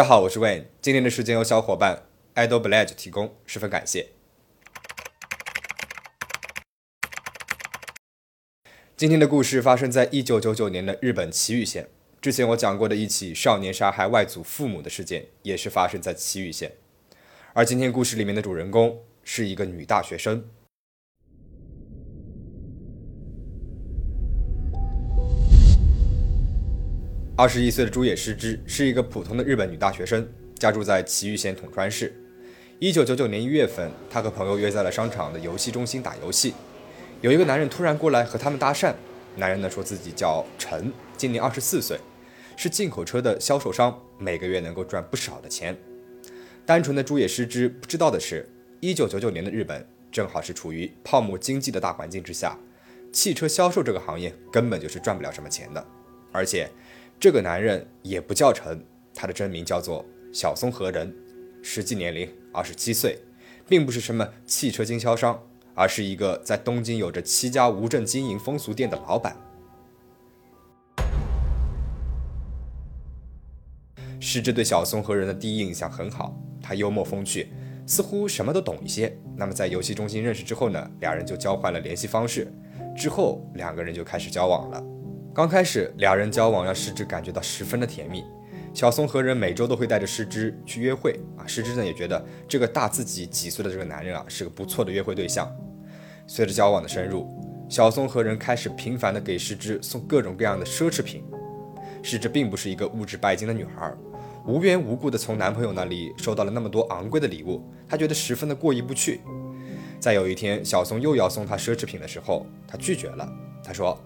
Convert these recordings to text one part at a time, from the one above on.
大家好，我是 Wayne。今天的时间由小伙伴 Idol Bledge 提供，十分感谢。今天的故事发生在一九九九年的日本崎玉县。之前我讲过的一起少年杀害外祖父母的事件，也是发生在崎玉县。而今天故事里面的主人公是一个女大学生。二十一岁的朱野诗织是一个普通的日本女大学生，家住在崎玉县统川市。一九九九年一月份，她和朋友约在了商场的游戏中心打游戏。有一个男人突然过来和他们搭讪，男人呢说自己叫陈，今年二十四岁，是进口车的销售商，每个月能够赚不少的钱。单纯的朱野诗织不知道的是，一九九九年的日本正好是处于泡沫经济的大环境之下，汽车销售这个行业根本就是赚不了什么钱的，而且。这个男人也不叫陈，他的真名叫做小松和人，实际年龄二十七岁，并不是什么汽车经销商，而是一个在东京有着七家无证经营风俗店的老板。师之对小松和人的第一印象很好，他幽默风趣，似乎什么都懂一些。那么在游戏中心认识之后呢，俩人就交换了联系方式，之后两个人就开始交往了。刚开始，俩人交往让师之感觉到十分的甜蜜。小松和人每周都会带着师之去约会啊，师之呢也觉得这个大自己几岁的这个男人啊是个不错的约会对象。随着交往的深入，小松和人开始频繁的给师之送各种各样的奢侈品。师之并不是一个物质拜金的女孩，无缘无故的从男朋友那里收到了那么多昂贵的礼物，她觉得十分的过意不去。在有一天，小松又要送她奢侈品的时候，她拒绝了，她说。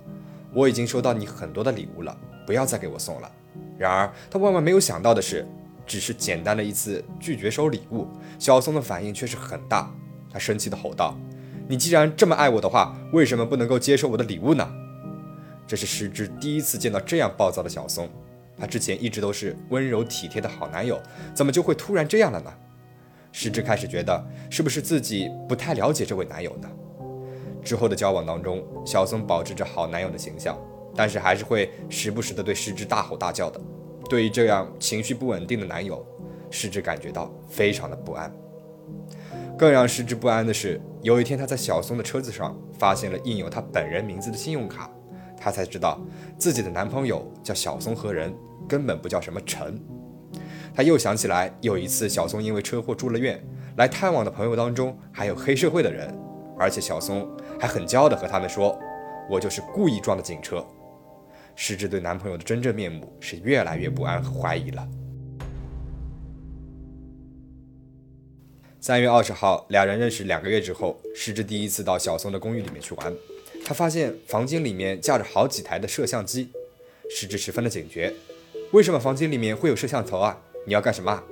我已经收到你很多的礼物了，不要再给我送了。然而，他万万没有想到的是，只是简单的一次拒绝收礼物，小松的反应却是很大。他生气地吼道：“你既然这么爱我的话，为什么不能够接受我的礼物呢？”这是石之第一次见到这样暴躁的小松。他之前一直都是温柔体贴的好男友，怎么就会突然这样了呢？石之开始觉得，是不是自己不太了解这位男友呢？之后的交往当中，小松保持着好男友的形象，但是还是会时不时的对失之大吼大叫的。对于这样情绪不稳定的男友，失之感觉到非常的不安。更让失之不安的是，有一天他在小松的车子上发现了印有他本人名字的信用卡，他才知道自己的男朋友叫小松和人，根本不叫什么陈。他又想起来有一次小松因为车祸住了院，来探望的朋友当中还有黑社会的人。而且小松还很骄傲地和他们说：“我就是故意撞的警车。”失之对男朋友的真正面目是越来越不安和怀疑了。三月二十号，两人认识两个月之后，失之第一次到小松的公寓里面去玩，他发现房间里面架着好几台的摄像机，失之十分的警觉：“为什么房间里面会有摄像头啊？你要干什么？”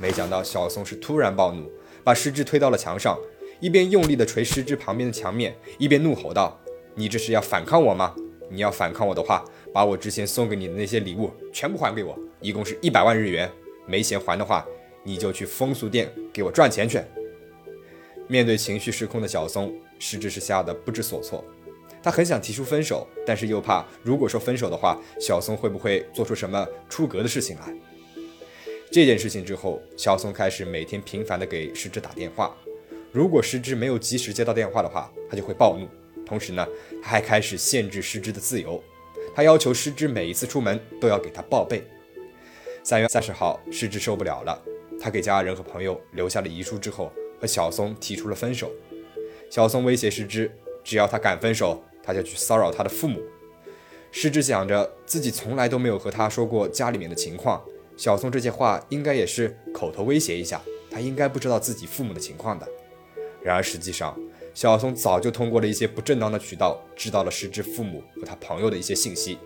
没想到小松是突然暴怒，把失之推到了墙上。一边用力地捶石之旁边的墙面，一边怒吼道：“你这是要反抗我吗？你要反抗我的话，把我之前送给你的那些礼物全部还给我，一共是一百万日元。没钱还的话，你就去风俗店给我赚钱去。”面对情绪失控的小松，师之是吓得不知所措。他很想提出分手，但是又怕如果说分手的话，小松会不会做出什么出格的事情来？这件事情之后，小松开始每天频繁地给石之打电话。如果失之没有及时接到电话的话，他就会暴怒。同时呢，他还开始限制失之的自由。他要求失之每一次出门都要给他报备。三月三十号，失之受不了了，他给家人和朋友留下了遗书之后，和小松提出了分手。小松威胁失之，只要他敢分手，他就去骚扰他的父母。失之想着自己从来都没有和他说过家里面的情况，小松这些话应该也是口头威胁一下，他应该不知道自己父母的情况的。然而，实际上，小松早就通过了一些不正当的渠道，知道了失之父母和他朋友的一些信息。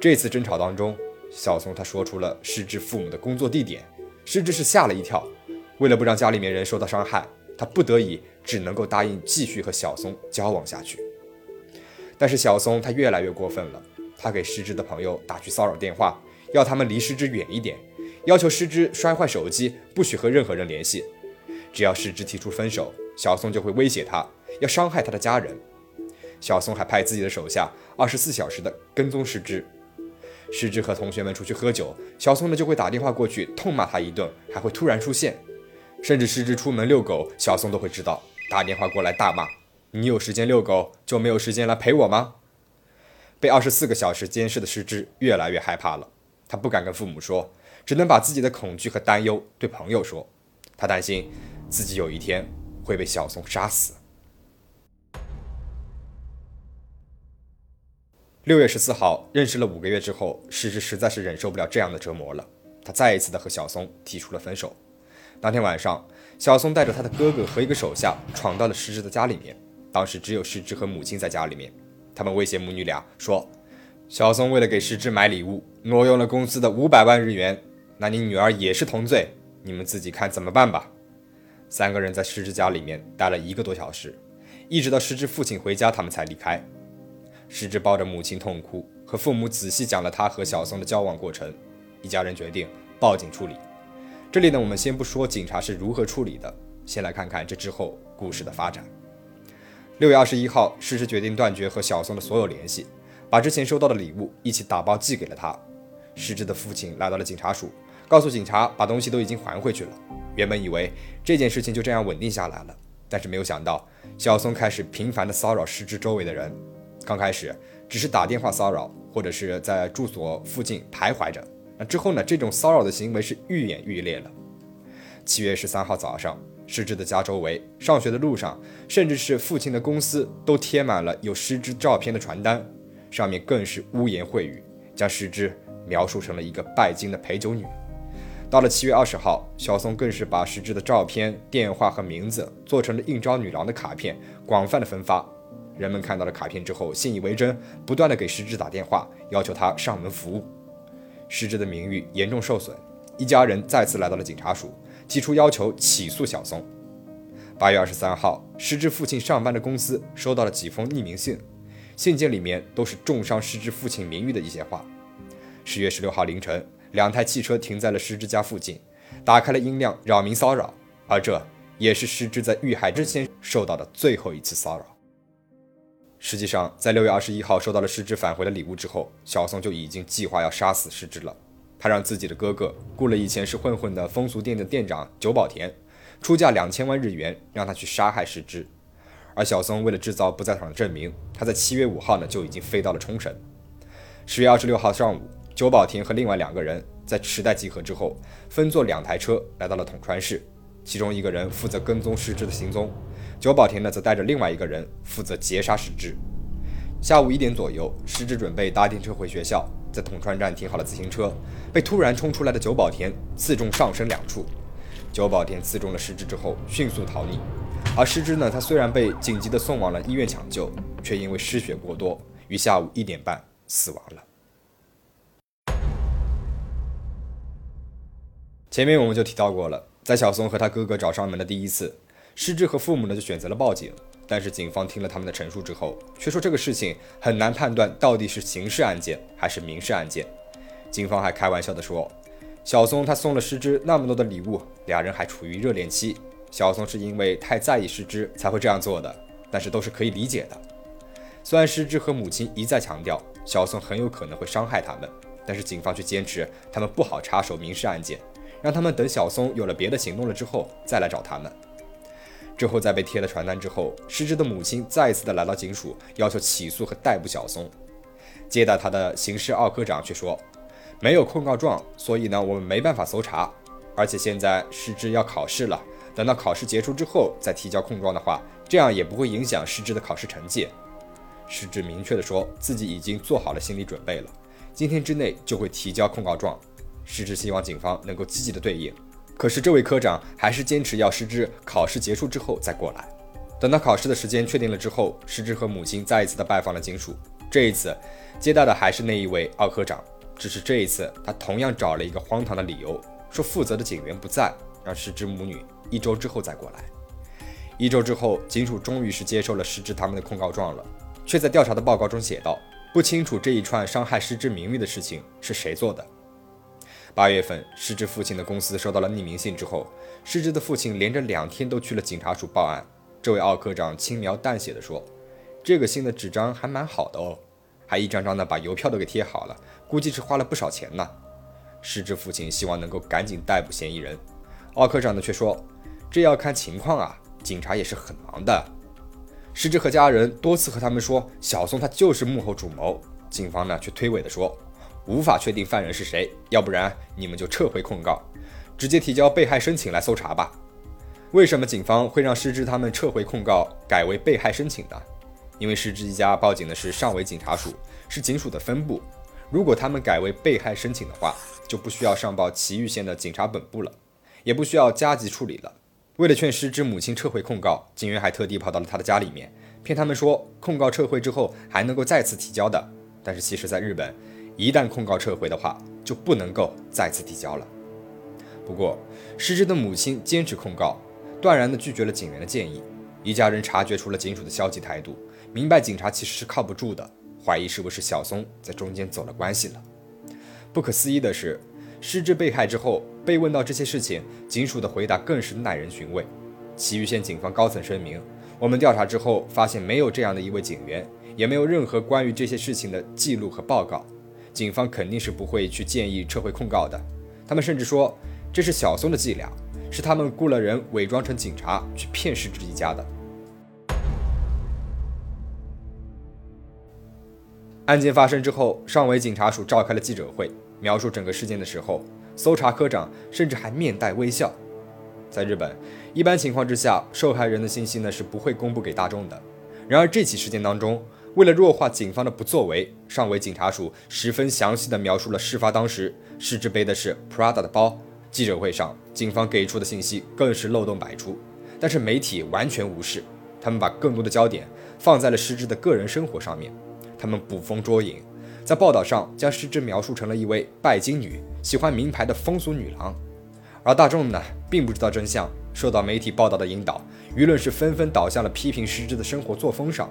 这次争吵当中，小松他说出了失之父母的工作地点，失之是吓了一跳。为了不让家里面人受到伤害，他不得已只能够答应继续和小松交往下去。但是小松他越来越过分了，他给失之的朋友打去骚扰电话，要他们离失之远一点，要求失之摔坏手机，不许和任何人联系。只要失之提出分手，小松就会威胁他，要伤害他的家人。小松还派自己的手下二十四小时的跟踪失之。师之和同学们出去喝酒，小松呢就会打电话过去痛骂他一顿，还会突然出现。甚至师之出门遛狗，小松都会知道，打电话过来大骂：“你有时间遛狗，就没有时间来陪我吗？”被二十四个小时监视的师之越来越害怕了，他不敢跟父母说，只能把自己的恐惧和担忧对朋友说。他担心自己有一天会被小松杀死。六月十四号，认识了五个月之后，师之实在是忍受不了这样的折磨了，他再一次的和小松提出了分手。当天晚上，小松带着他的哥哥和一个手下闯到了师之的家里面，当时只有师之和母亲在家里面，他们威胁母女俩说：“小松为了给师之买礼物，挪用了公司的五百万日元，那你女儿也是同罪，你们自己看怎么办吧。”三个人在师之家里面待了一个多小时，一直到师之父亲回家，他们才离开。师之抱着母亲痛哭，和父母仔细讲了他和小松的交往过程。一家人决定报警处理。这里呢，我们先不说警察是如何处理的，先来看看这之后故事的发展。六月二十一号，师之决定断绝和小松的所有联系，把之前收到的礼物一起打包寄给了他。师之的父亲来到了警察署，告诉警察把东西都已经还回去了。原本以为这件事情就这样稳定下来了，但是没有想到小松开始频繁的骚扰失之周围的人。刚开始只是打电话骚扰，或者是在住所附近徘徊着。那之后呢？这种骚扰的行为是愈演愈烈了。七月十三号早上，失之的家周围、上学的路上，甚至是父亲的公司，都贴满了有失之照片的传单，上面更是污言秽语，将失之描述成了一个拜金的陪酒女。到了七月二十号，小松更是把失之的照片、电话和名字做成了应招女郎的卡片，广泛的分发。人们看到了卡片之后，信以为真，不断的给石之打电话，要求他上门服务。石之的名誉严重受损，一家人再次来到了警察署，提出要求起诉小松。八月二十三号，石之父亲上班的公司收到了几封匿名信，信件里面都是重伤石之父亲名誉的一些话。十月十六号凌晨，两台汽车停在了石之家附近，打开了音量扰民骚扰，而这也是石之在遇害之前受到的最后一次骚扰。实际上，在六月二十一号收到了师之返回的礼物之后，小松就已经计划要杀死师之了。他让自己的哥哥雇了以前是混混的风俗店的店长久保田，出价两千万日元让他去杀害师之。而小松为了制造不在场的证明，他在七月五号呢就已经飞到了冲绳。十月二十六号上午，久保田和另外两个人在池袋集合之后，分坐两台车来到了统川市，其中一个人负责跟踪师之的行踪。久保田呢，则带着另外一个人负责截杀石之。下午一点左右，石之准备搭电车回学校，在统川站停好了自行车，被突然冲出来的久保田刺中上身两处。久保田刺中了石之之后，迅速逃匿。而石之呢，他虽然被紧急的送往了医院抢救，却因为失血过多，于下午一点半死亡了。前面我们就提到过了，在小松和他哥哥找上门的第一次。失之和父母呢就选择了报警，但是警方听了他们的陈述之后，却说这个事情很难判断到底是刑事案件还是民事案件。警方还开玩笑的说，小松他送了失之那么多的礼物，俩人还处于热恋期，小松是因为太在意失之才会这样做的，但是都是可以理解的。虽然失之和母亲一再强调小松很有可能会伤害他们，但是警方却坚持他们不好插手民事案件，让他们等小松有了别的行动了之后再来找他们。之后，在被贴了传单之后，失智的母亲再一次的来到警署，要求起诉和逮捕小松。接待他的刑事二科长却说，没有控告状，所以呢，我们没办法搜查。而且现在失智要考试了，等到考试结束之后再提交控状的话，这样也不会影响失智的考试成绩。失智明确的说自己已经做好了心理准备了，今天之内就会提交控告状。失之希望警方能够积极的对应。可是这位科长还是坚持要师之考试结束之后再过来。等到考试的时间确定了之后，师之和母亲再一次的拜访了警署。这一次接待的还是那一位奥科长，只是这一次他同样找了一个荒唐的理由，说负责的警员不在，让师之母女一周之后再过来。一周之后，警署终于是接受了师之他们的控告状了，却在调查的报告中写道，不清楚这一串伤害师之名誉的事情是谁做的。八月份，失之父亲的公司收到了匿名信之后，失之的父亲连着两天都去了警察署报案。这位奥科长轻描淡写的说：“这个信的纸张还蛮好的哦。”还一张张的把邮票都给贴好了，估计是花了不少钱呢。失之父亲希望能够赶紧逮捕嫌疑人，奥科长呢却说：“这要看情况啊，警察也是很忙的。”失之和家人多次和他们说，小松他就是幕后主谋，警方呢却推诿的说，无法确定犯人是谁，要不然你们就撤回控告，直接提交被害申请来搜查吧。为什么警方会让失之他们撤回控告，改为被害申请呢？因为失之一家报警的是上尾警察署，是警署的分部。如果他们改为被害申请的话，就不需要上报岐玉县的警察本部了，也不需要加急处理了。为了劝失之母亲撤回控告，警员还特地跑到了他的家里面，骗他们说控告撤回之后还能够再次提交的。但是其实，在日本，一旦控告撤回的话，就不能够再次提交了。不过，失之的母亲坚持控告。断然地拒绝了警员的建议，一家人察觉出了警署的消极态度，明白警察其实是靠不住的，怀疑是不是小松在中间走了关系了。不可思议的是，失之被害之后，被问到这些事情，警署的回答更是耐人寻味。岐玉县警方高层声明：我们调查之后发现没有这样的一位警员，也没有任何关于这些事情的记录和报告，警方肯定是不会去建议撤回控告的。他们甚至说这是小松的伎俩。是他们雇了人伪装成警察去骗失之一家的。案件发生之后，上尾警察署召开了记者会，描述整个事件的时候，搜查科长甚至还面带微笑。在日本，一般情况之下，受害人的信息呢是不会公布给大众的。然而这起事件当中，为了弱化警方的不作为，上尾警察署十分详细的描述了事发当时，失之背的是 Prada 的包。记者会上，警方给出的信息更是漏洞百出，但是媒体完全无视，他们把更多的焦点放在了失之的个人生活上面，他们捕风捉影，在报道上将失之描述成了一位拜金女，喜欢名牌的风俗女郎，而大众呢，并不知道真相，受到媒体报道的引导，舆论是纷纷倒向了批评失之的生活作风上，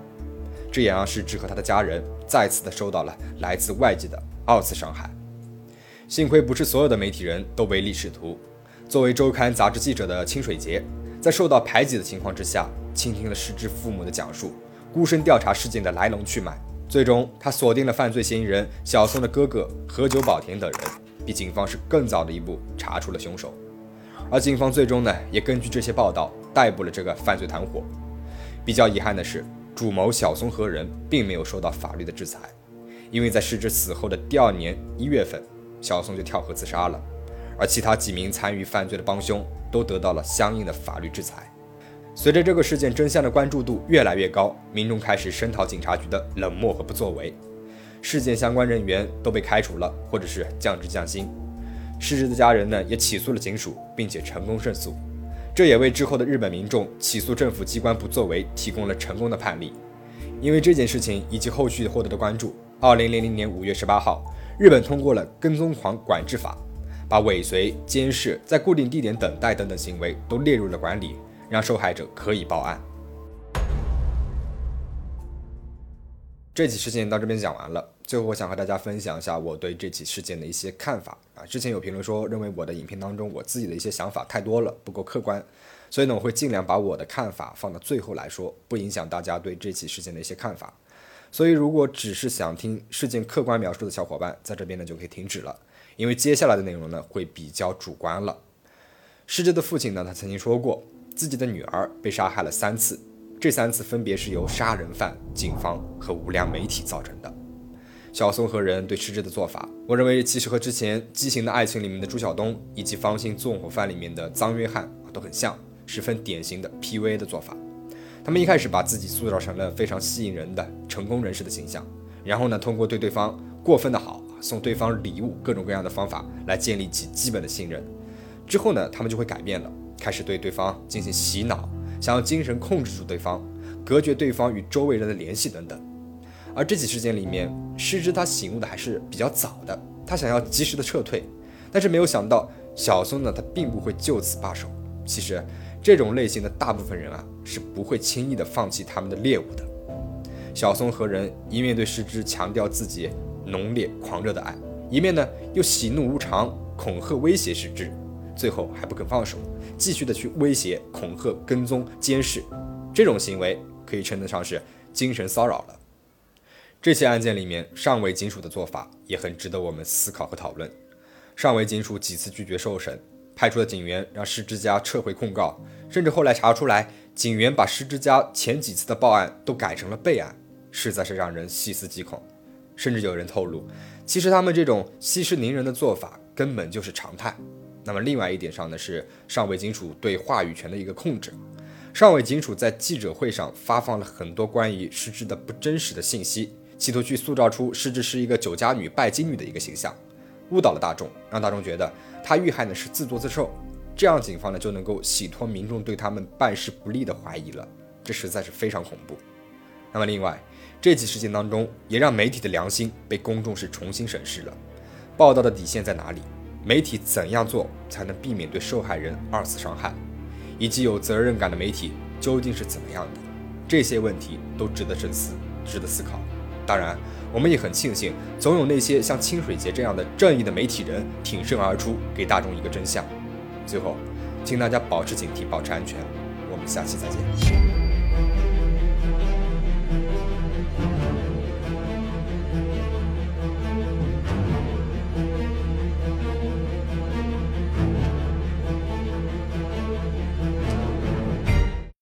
这也让失之和他的家人再次的受到了来自外界的二次伤害。幸亏不是所有的媒体人都唯利是图。作为周刊杂志记者的清水节，在受到排挤的情况之下，倾听了失之父母的讲述，孤身调查事件的来龙去脉。最终，他锁定了犯罪嫌疑人小松的哥哥何久保田等人，比警方是更早的一步查出了凶手。而警方最终呢，也根据这些报道逮捕了这个犯罪团伙。比较遗憾的是，主谋小松和人并没有受到法律的制裁，因为在失之死后的第二年一月份。小松就跳河自杀了，而其他几名参与犯罪的帮凶都得到了相应的法律制裁。随着这个事件真相的关注度越来越高，民众开始声讨警察局的冷漠和不作为，事件相关人员都被开除了，或者是降职降薪。失职的家人呢，也起诉了警署，并且成功胜诉，这也为之后的日本民众起诉政府机关不作为提供了成功的判例。因为这件事情以及后续获得的关注，二零零零年五月十八号。日本通过了跟踪狂管制法，把尾随、监视、在固定地点等待等等行为都列入了管理，让受害者可以报案。这起事件到这边讲完了，最后我想和大家分享一下我对这起事件的一些看法啊。之前有评论说认为我的影片当中我自己的一些想法太多了，不够客观，所以呢我会尽量把我的看法放到最后来说，不影响大家对这起事件的一些看法。所以，如果只是想听事件客观描述的小伙伴，在这边呢就可以停止了，因为接下来的内容呢会比较主观了。逝者的父亲呢，他曾经说过，自己的女儿被杀害了三次，这三次分别是由杀人犯、警方和无良媒体造成的。小松和人对逝者的做法，我认为其实和之前《畸形的爱情》里面的朱晓东，以及《芳心纵火犯》里面的臧约翰都很像，十分典型的 PUA 的做法。他们一开始把自己塑造成了非常吸引人的成功人士的形象，然后呢，通过对对方过分的好，送对方礼物，各种各样的方法来建立起基本的信任。之后呢，他们就会改变了，开始对对方进行洗脑，想要精神控制住对方，隔绝对方与周围人的联系等等。而这起事件里面，失之他醒悟的还是比较早的，他想要及时的撤退，但是没有想到小松呢，他并不会就此罢手。其实。这种类型的大部分人啊，是不会轻易的放弃他们的猎物的。小松和人一面对失之强调自己浓烈狂热的爱，一面呢又喜怒无常，恐吓威胁失之，最后还不肯放手，继续的去威胁、恐吓、跟踪、监视，这种行为可以称得上是精神骚扰了。这些案件里面，上尾警署的做法也很值得我们思考和讨论。上尾警署几次拒绝受审，派出的警员让施之家撤回控告，甚至后来查出来，警员把施之家前几次的报案都改成了备案，实在是让人细思极恐。甚至有人透露，其实他们这种息事宁人的做法根本就是常态。那么，另外一点上呢，是上尾警署对话语权的一个控制。上尾警署在记者会上发放了很多关于失之的不真实的信息，企图去塑造出施之是一个酒家女、拜金女的一个形象。误导了大众，让大众觉得他遇害呢是自作自受，这样警方呢就能够洗脱民众对他们办事不力的怀疑了，这实在是非常恐怖。那么另外，这起事件当中也让媒体的良心被公众是重新审视了，报道的底线在哪里？媒体怎样做才能避免对受害人二次伤害？以及有责任感的媒体究竟是怎么样的？这些问题都值得深思，值得思考。当然。我们也很庆幸，总有那些像清水节这样的正义的媒体人挺身而出，给大众一个真相。最后，请大家保持警惕，保持安全。我们下期再见。